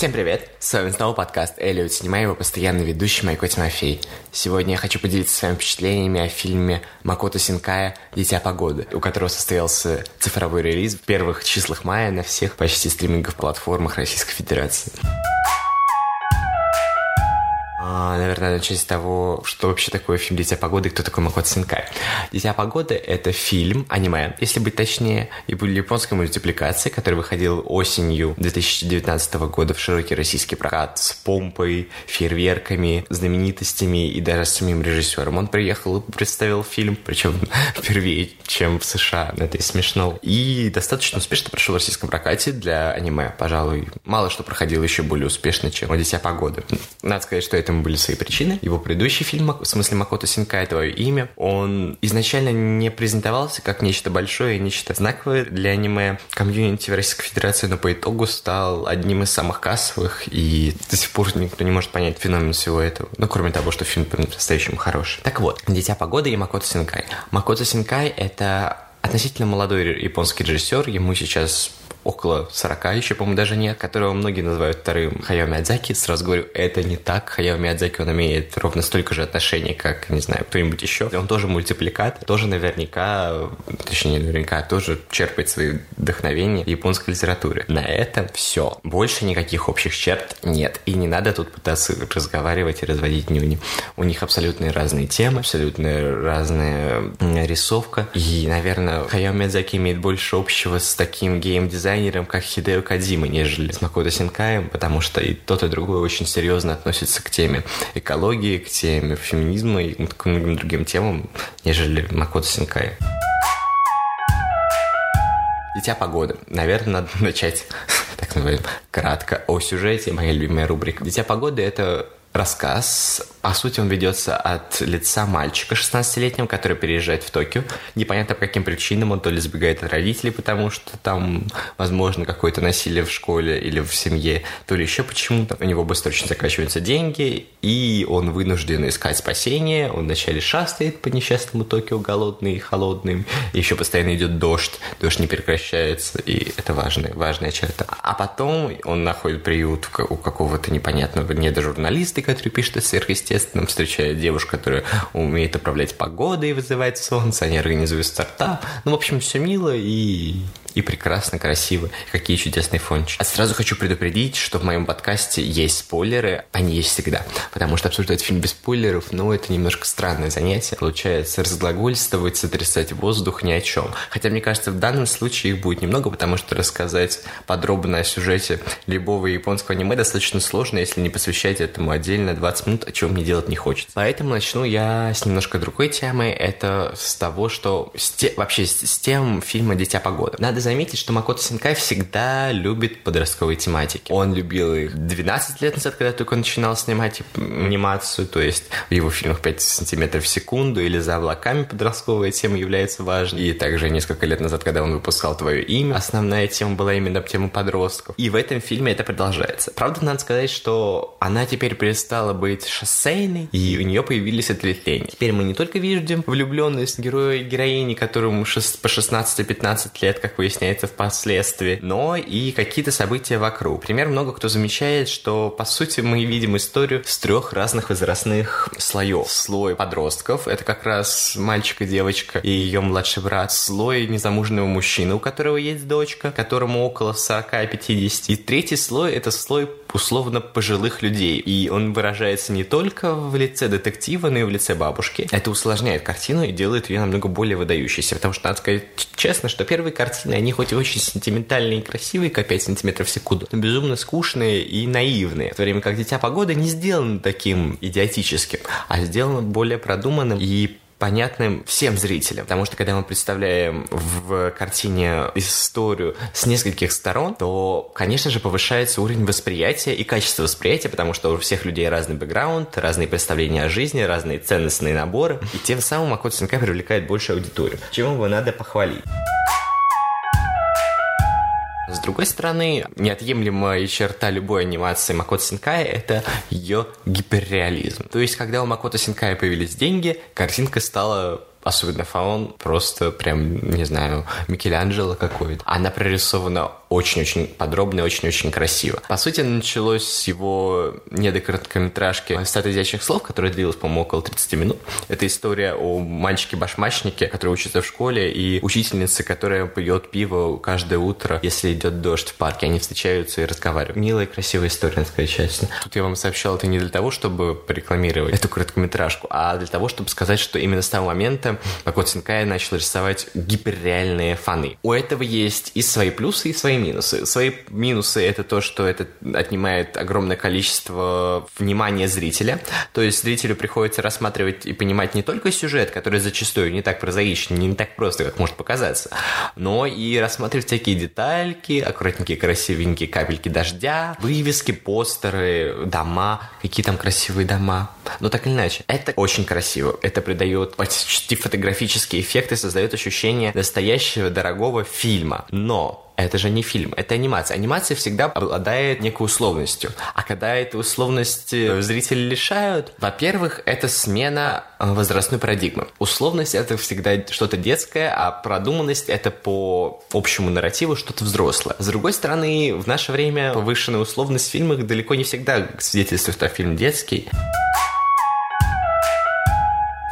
Всем привет! С вами снова подкаст Эллиот Синема, его постоянный ведущий Майко Тимофей. Сегодня я хочу поделиться с вами впечатлениями о фильме Макото Синкая «Дитя погоды», у которого состоялся цифровой релиз в первых числах мая на всех почти стриминговых платформах Российской Федерации. Наверное, начать с того, что вообще такое фильм «Дитя погоды» и кто такой Макото Синкай. «Дитя погоды» — это фильм, аниме, если быть точнее, и японской мультипликации, который выходил осенью 2019 года в широкий российский прокат с помпой, фейерверками, знаменитостями и даже с самим режиссером. Он приехал и представил фильм, причем впервые, чем в США. Это и смешно. И достаточно успешно прошел в российском прокате для аниме. Пожалуй, мало что проходило еще более успешно, чем «Дитя погоды». Надо сказать, что этому были свои причины. Его предыдущий фильм, в смысле Макото Синкай, твое имя, он изначально не презентовался как нечто большое, нечто знаковое для аниме комьюнити в Российской Федерации, но по итогу стал одним из самых кассовых, и до сих пор никто не может понять феномен всего этого. Ну, кроме того, что фильм по-настоящему хороший. Так вот, «Дитя погоды» и Макото Синкай. Макото Синкай — это относительно молодой японский режиссер, ему сейчас около 40 еще, по-моему, даже нет, которого многие называют вторым Хаяо Миядзаки. Сразу говорю, это не так. Хаяо Миядзаки, он имеет ровно столько же отношений, как, не знаю, кто-нибудь еще. Он тоже мультипликат, тоже наверняка, точнее, наверняка тоже черпает свои вдохновения японской литературе. На этом все. Больше никаких общих черт нет. И не надо тут пытаться разговаривать и разводить нюни. У них абсолютно разные темы, абсолютно разная рисовка. И, наверное, Хаяо Миядзаки имеет больше общего с таким гейм-дизайном, дизайнером, как Хидео Кодзима, нежели с Макото Синкаем, потому что и тот, и другой очень серьезно относится к теме экологии, к теме феминизма и к многим другим темам, нежели Макото Синкай. Дитя погоды. Наверное, надо начать, так называем, кратко о сюжете. Моя любимая рубрика. Дитя погоды — это рассказ по сути, он ведется от лица мальчика 16-летнего, который переезжает в Токио. Непонятно по каким причинам он то ли сбегает от родителей, потому что там, возможно, какое-то насилие в школе или в семье, то ли еще почему-то. У него быстро очень заканчиваются деньги, и он вынужден искать спасение. Он вначале шастает по несчастному Токио голодный. И еще постоянно идет дождь. Дождь не прекращается, и это важная, важная черта. А потом он находит приют у какого-то непонятного недожурналиста, который пишет о сверхъестественном естественно, встречает девушку, которая умеет управлять погодой и вызывает солнце, они организуют стартап. Ну, в общем, все мило и и прекрасно, красиво. Какие чудесные фончики. А сразу хочу предупредить, что в моем подкасте есть спойлеры. Они есть всегда. Потому что обсуждать фильм без спойлеров, ну, это немножко странное занятие. Получается разглагольствовать, сотрясать воздух ни о чем. Хотя, мне кажется, в данном случае их будет немного, потому что рассказать подробно о сюжете любого японского аниме достаточно сложно, если не посвящать этому отдельно 20 минут, о чем мне делать не хочется. Поэтому начну я с немножко другой темы. Это с того, что с те... вообще с, тем фильма «Дитя погоды». Надо надо заметить, что Макото Синкай всегда любит подростковые тематики. Он любил их 12 лет назад, когда только начинал снимать анимацию, то есть в его фильмах 5 сантиметров в секунду или «За облаками» подростковая тема является важной. И также несколько лет назад, когда он выпускал «Твое имя», основная тема была именно тема подростков. И в этом фильме это продолжается. Правда, надо сказать, что она теперь перестала быть шоссейной, и у нее появились ответвления. Теперь мы не только видим влюбленность героя и героини, которому по 16-15 лет, как вы выясняется впоследствии, но и какие-то события вокруг. Пример много кто замечает, что по сути мы видим историю с трех разных возрастных слоев. Слой подростков, это как раз мальчик и девочка и ее младший брат. Слой незамужнего мужчины, у которого есть дочка, которому около 40-50. И третий слой это слой условно пожилых людей. И он выражается не только в лице детектива, но и в лице бабушки. Это усложняет картину и делает ее намного более выдающейся. Потому что надо сказать честно, что первые картины, они хоть и очень сентиментальные и красивые, как 5 сантиметров в секунду, но безумно скучные и наивные. В то время как «Дитя погоды» не сделано таким идиотическим, а сделано более продуманным и понятным всем зрителям. Потому что когда мы представляем в картине историю с нескольких сторон, то, конечно же, повышается уровень восприятия и качество восприятия, потому что у всех людей разный бэкграунд, разные представления о жизни, разные ценностные наборы, и тем самым Макото Синкай привлекает большую аудиторию, чему его надо похвалить. С другой стороны, неотъемлемая черта любой анимации Макото Синкая — это ее гиперреализм. То есть, когда у Макото Синкая появились деньги, картинка стала особенно фаон, просто прям, не знаю, Микеланджело какой-то. Она прорисована очень-очень подробно и очень-очень красиво. По сути, началось с его недокороткометражки «Стат изящных слов», которая длилась, по-моему, около 30 минут. Это история о мальчике-башмачнике, который учится в школе, и учительнице, которая пьет пиво каждое утро, если идет дождь в парке. Они встречаются и разговаривают. Милая, красивая история, надо сказать честно. Тут я вам сообщал это не для того, чтобы порекламировать эту короткометражку, а для того, чтобы сказать, что именно с того момента Макото Синкай начал рисовать гиперреальные фаны. У этого есть и свои плюсы, и свои минусы. Свои минусы — это то, что это отнимает огромное количество внимания зрителя. То есть зрителю приходится рассматривать и понимать не только сюжет, который зачастую не так прозаичен, не так просто, как может показаться, но и рассматривать всякие детальки, аккуратненькие, красивенькие капельки дождя, вывески, постеры, дома, какие там красивые дома. Но так или иначе, это очень красиво. Это придает почти фотографические эффекты, создает ощущение настоящего дорогого фильма. Но это же не фильм, это анимация. Анимация всегда обладает некой условностью. А когда этой условности зрители лишают, во-первых, это смена э, возрастной парадигмы. Условность — это всегда что-то детское, а продуманность — это по общему нарративу что-то взрослое. С другой стороны, в наше время повышенная условность в фильмах далеко не всегда свидетельствует, что фильм детский.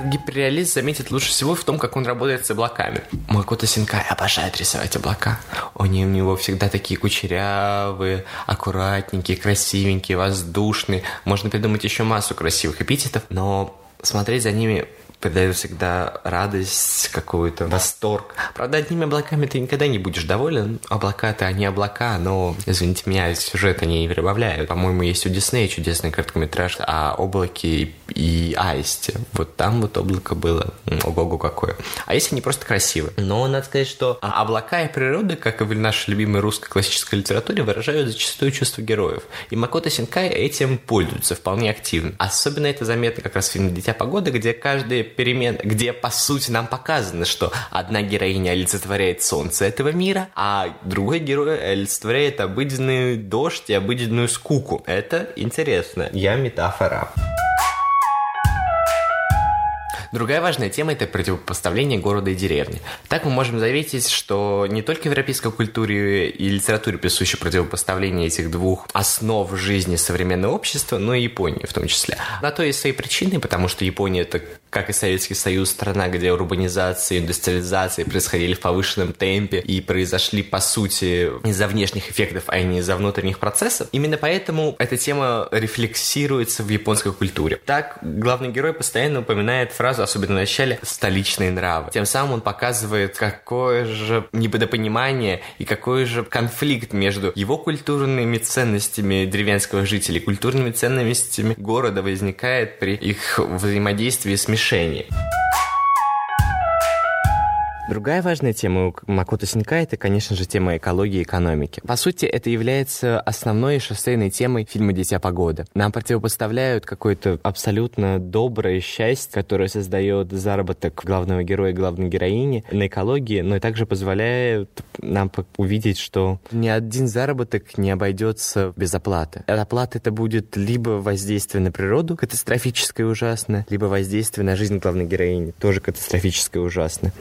Гиперреалист заметит лучше всего в том, как он работает с облаками. Макото Синкай обожает рисовать облака. Они у него всегда такие кучерявые, аккуратненькие, красивенькие, воздушные. Можно придумать еще массу красивых эпитетов, но смотреть за ними придает всегда радость, какую-то восторг. Правда, одними облаками ты никогда не будешь доволен. Облака-то они облака, но, извините меня, сюжет они не прибавляют. По-моему, есть у Диснея чудесный короткометраж о облаке и аисте. Вот там вот облако было. Ого-го какое. А если не просто красиво. Но надо сказать, что облака и природа, как и в нашей любимой русской классической литературе, выражают зачастую чувство героев. И Макото Синкай этим пользуется вполне активно. Особенно это заметно как раз в фильме «Дитя погоды», где каждый перемен, где, по сути, нам показано, что одна героиня олицетворяет солнце этого мира, а другой герой олицетворяет обыденный дождь и обыденную скуку. Это интересно. Я метафора. Другая важная тема – это противопоставление города и деревни. Так мы можем заметить, что не только в европейской культуре и литературе присуще противопоставление этих двух основ жизни современного общества, но и Японии в том числе. На то есть свои причины, потому что Япония – это, как и Советский Союз, страна, где урбанизация и индустриализация происходили в повышенном темпе и произошли, по сути, из-за внешних эффектов, а не из-за внутренних процессов. Именно поэтому эта тема рефлексируется в японской культуре. Так, главный герой постоянно упоминает фразу особенно в начале, столичные нравы. Тем самым он показывает, какое же недопонимание и какой же конфликт между его культурными ценностями деревенского жителя и культурными ценностями города возникает при их взаимодействии и смешении. Другая важная тема у Макото Синкай – это, конечно же, тема экологии и экономики. По сути, это является основной шоссейной темой фильма «Дитя погоды». Нам противопоставляют какое-то абсолютно доброе счастье, которое создает заработок главного героя и главной героини на экологии, но и также позволяет нам увидеть, что ни один заработок не обойдется без оплаты. Оплата это будет либо воздействие на природу катастрофическое и ужасное, либо воздействие на жизнь главной героини, тоже катастрофическое и ужасное.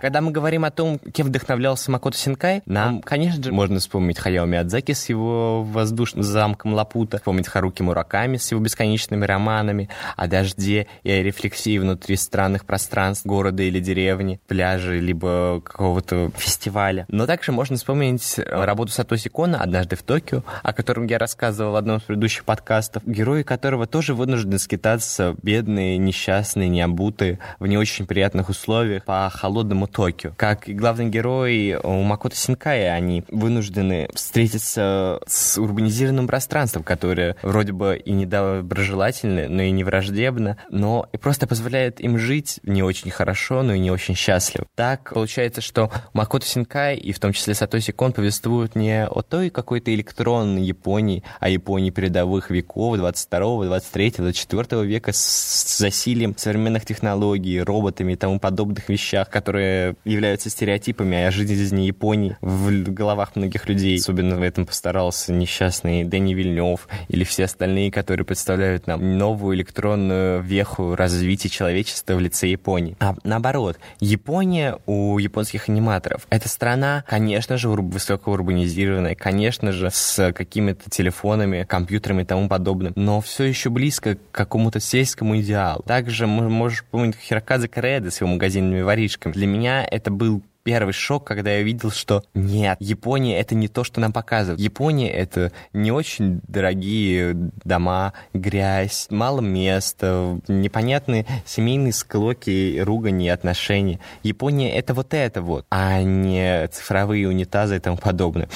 Когда мы говорим о том, кем вдохновлялся Макото Синкай, нам, конечно же, можно вспомнить Хаяо Миядзаки с его воздушным замком Лапута, вспомнить Харуки Мураками с его бесконечными романами о дожде и о рефлексии внутри странных пространств города или деревни, пляжа, либо какого-то фестиваля. Но также можно вспомнить работу Сатоси Кона «Однажды в Токио», о котором я рассказывал в одном из предыдущих подкастов, герои которого тоже вынуждены скитаться бедные, несчастные, необутые, в не очень приятных условиях по холодному Токио. Как и главный герой у Макото Синкая, они вынуждены встретиться с урбанизированным пространством, которое вроде бы и недоброжелательно, но и не враждебно, но и просто позволяет им жить не очень хорошо, но и не очень счастливо. Так получается, что Макото Синкай и в том числе Сатоси Кон повествуют не о той какой-то электронной Японии, а Японии передовых веков 22, 23, 24 века с засилием современных технологий, роботами и тому подобных вещах, которые являются стереотипами о жизни Японии в головах многих людей. Особенно в этом постарался несчастный Дэнни Вильнев или все остальные, которые представляют нам новую электронную веху развития человечества в лице Японии. А наоборот, Япония у японских аниматоров — это страна, конечно же, высокоурбанизированная, конечно же, с какими-то телефонами, компьютерами и тому подобным, но все еще близко к какому-то сельскому идеалу. Также можешь помнить Хироказы Креда с его магазинными воришками. Для меня это был первый шок, когда я видел, что нет, Япония это не то, что нам показывают. Япония это не очень дорогие дома, грязь, мало места, непонятные семейные склоки, ругани отношения. Япония это вот это вот, а не цифровые унитазы и тому подобное.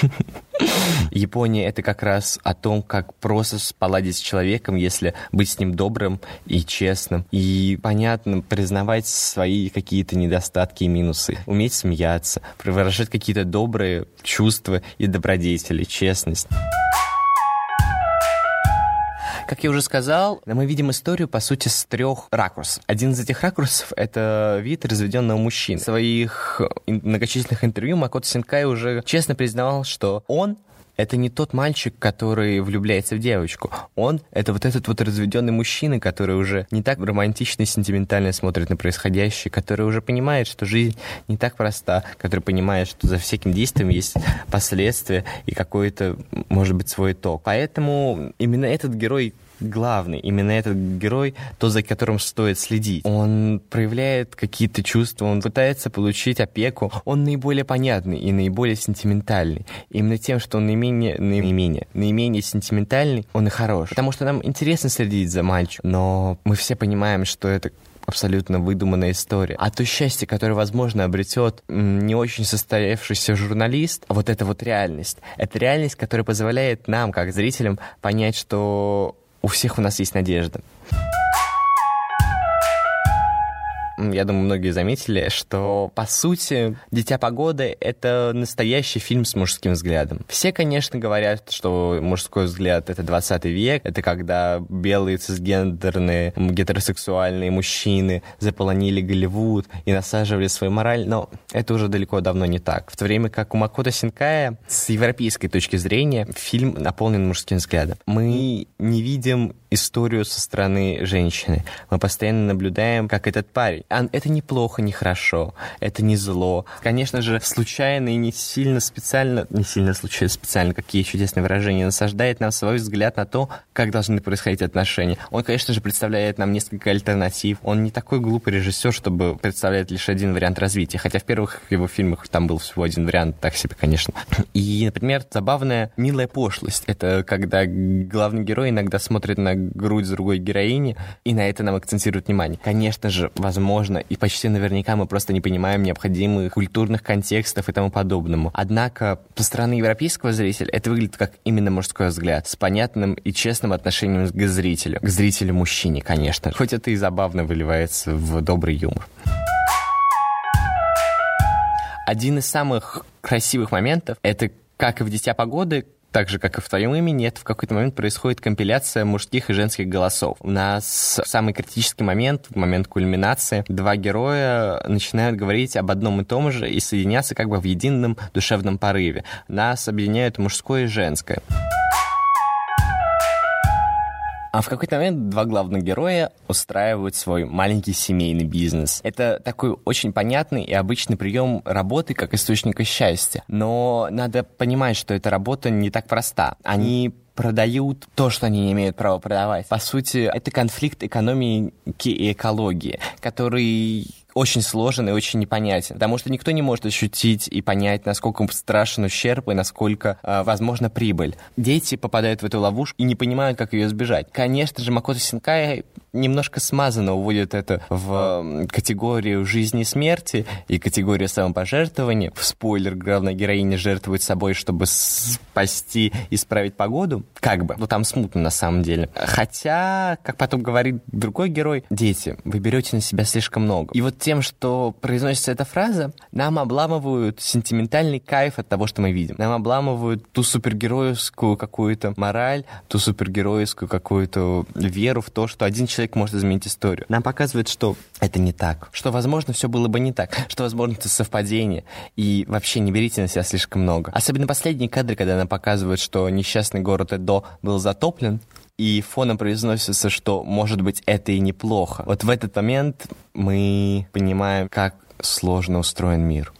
Япония — это как раз о том, как просто поладить с человеком, если быть с ним добрым и честным. И, понятно, признавать свои какие-то недостатки и минусы. Уметь смеяться, выражать какие-то добрые чувства и добродетели, честность. Как я уже сказал, мы видим историю, по сути, с трех ракурсов. Один из этих ракурсов — это вид разведенного мужчины. В своих многочисленных интервью Макото Синкай уже честно признавал, что он это не тот мальчик, который влюбляется в девочку. Он — это вот этот вот разведенный мужчина, который уже не так романтично и сентиментально смотрит на происходящее, который уже понимает, что жизнь не так проста, который понимает, что за всяким действием есть последствия и какой-то, может быть, свой итог. Поэтому именно этот герой главный, именно этот герой, то, за которым стоит следить. Он проявляет какие-то чувства, он пытается получить опеку, он наиболее понятный и наиболее сентиментальный. Именно тем, что он наименее, наименее, наименее сентиментальный, он и хорош. Потому что нам интересно следить за мальчиком, но мы все понимаем, что это абсолютно выдуманная история. А то счастье, которое, возможно, обретет не очень состоявшийся журналист, вот это вот реальность. Это реальность, которая позволяет нам, как зрителям, понять, что у всех у нас есть надежда я думаю, многие заметили, что, по сути, «Дитя погоды» — это настоящий фильм с мужским взглядом. Все, конечно, говорят, что мужской взгляд — это 20 век, это когда белые цисгендерные гетеросексуальные мужчины заполонили Голливуд и насаживали свою мораль, но это уже далеко давно не так. В то время как у Макото Синкая с европейской точки зрения фильм наполнен мужским взглядом. Мы не видим историю со стороны женщины. Мы постоянно наблюдаем, как этот парень это не плохо, не хорошо, это не зло. Конечно же, случайно и не сильно специально, не сильно случайно специально, какие чудесные выражения, насаждает нам свой взгляд на то, как должны происходить отношения. Он, конечно же, представляет нам несколько альтернатив. Он не такой глупый режиссер, чтобы представлять лишь один вариант развития. Хотя в первых его фильмах там был всего один вариант, так себе, конечно. И, например, забавная «Милая пошлость». Это когда главный герой иногда смотрит на грудь другой героини, и на это нам акцентирует внимание. Конечно же, возможно, возможно, и почти наверняка мы просто не понимаем необходимых культурных контекстов и тому подобному. Однако, со стороны европейского зрителя это выглядит как именно мужской взгляд, с понятным и честным отношением к зрителю. К зрителю-мужчине, конечно. Хоть это и забавно выливается в добрый юмор. Один из самых красивых моментов — это как и в «Дитя погоды», так же, как и в твоем имени, это в какой-то момент происходит компиляция мужских и женских голосов. У нас в самый критический момент, в момент кульминации, два героя начинают говорить об одном и том же и соединяться как бы в едином душевном порыве. Нас объединяют мужское и женское. А в какой-то момент два главных героя устраивают свой маленький семейный бизнес. Это такой очень понятный и обычный прием работы как источника счастья. Но надо понимать, что эта работа не так проста. Они продают то, что они не имеют права продавать. По сути, это конфликт экономии и экологии, который очень сложен и очень непонятен, потому что никто не может ощутить и понять, насколько страшен ущерб и насколько э, возможна прибыль. Дети попадают в эту ловушку и не понимают, как ее избежать. Конечно же, Макото Синкай немножко смазанно уводит это в категорию жизни и смерти и категорию самопожертвования. В спойлер, главная героиня жертвует собой, чтобы спасти исправить погоду. Как бы. Ну, там смутно на самом деле. Хотя, как потом говорит другой герой, дети, вы берете на себя слишком много. И вот тем, что произносится эта фраза, нам обламывают сентиментальный кайф от того, что мы видим. Нам обламывают ту супергеройскую какую-то мораль, ту супергеройскую какую-то веру в то, что один человек человек может изменить историю. Нам показывает, что это не так, что, возможно, все было бы не так, что, возможно, это совпадение, и вообще не берите на себя слишком много. Особенно последние кадры, когда нам показывают, что несчастный город Эдо был затоплен, и фоном произносится, что, может быть, это и неплохо. Вот в этот момент мы понимаем, как сложно устроен мир.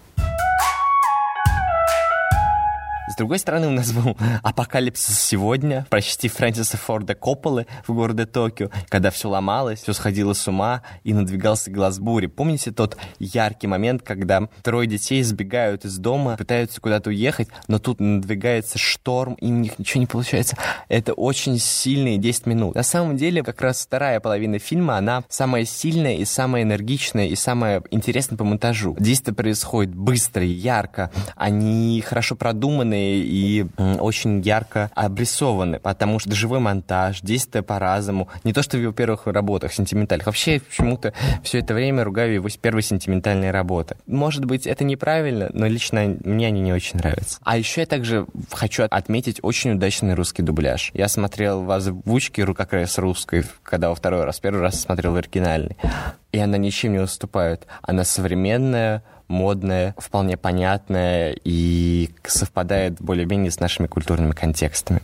Другой стороны, у нас был апокалипсис сегодня, почти Фрэнсиса Форда Копполы в городе Токио, когда все ломалось, все сходило с ума и надвигался глаз бури. Помните тот яркий момент, когда трое детей сбегают из дома, пытаются куда-то уехать, но тут надвигается шторм, и у них ничего не получается. Это очень сильные 10 минут. На самом деле, как раз вторая половина фильма, она самая сильная и самая энергичная и самая интересная по монтажу. Действие происходит быстро и ярко, они хорошо и очень ярко обрисованы, потому что живой монтаж, действия по-разному. Не то, что в его первых работах сентиментальных. Вообще, почему-то все это время ругаю его первые сентиментальные работы. Может быть, это неправильно, но лично мне они не очень нравятся. А еще я также хочу отметить очень удачный русский дубляж. Я смотрел в озвучке как раз русской, когда во второй раз, первый раз смотрел оригинальный. И она ничем не уступает. Она современная, модное, вполне понятное и совпадает более-менее с нашими культурными контекстами.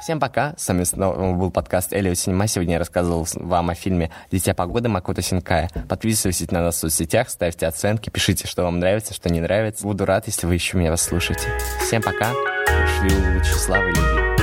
Всем пока, с вами снова был подкаст Элио Синема. Сегодня я рассказывал вам о фильме «Дитя погоды» Макото Синкая. Подписывайтесь на нас в соцсетях, ставьте оценки, пишите, что вам нравится, что не нравится. Буду рад, если вы еще меня вас слушаете. Всем пока, шлю лучи славы любви.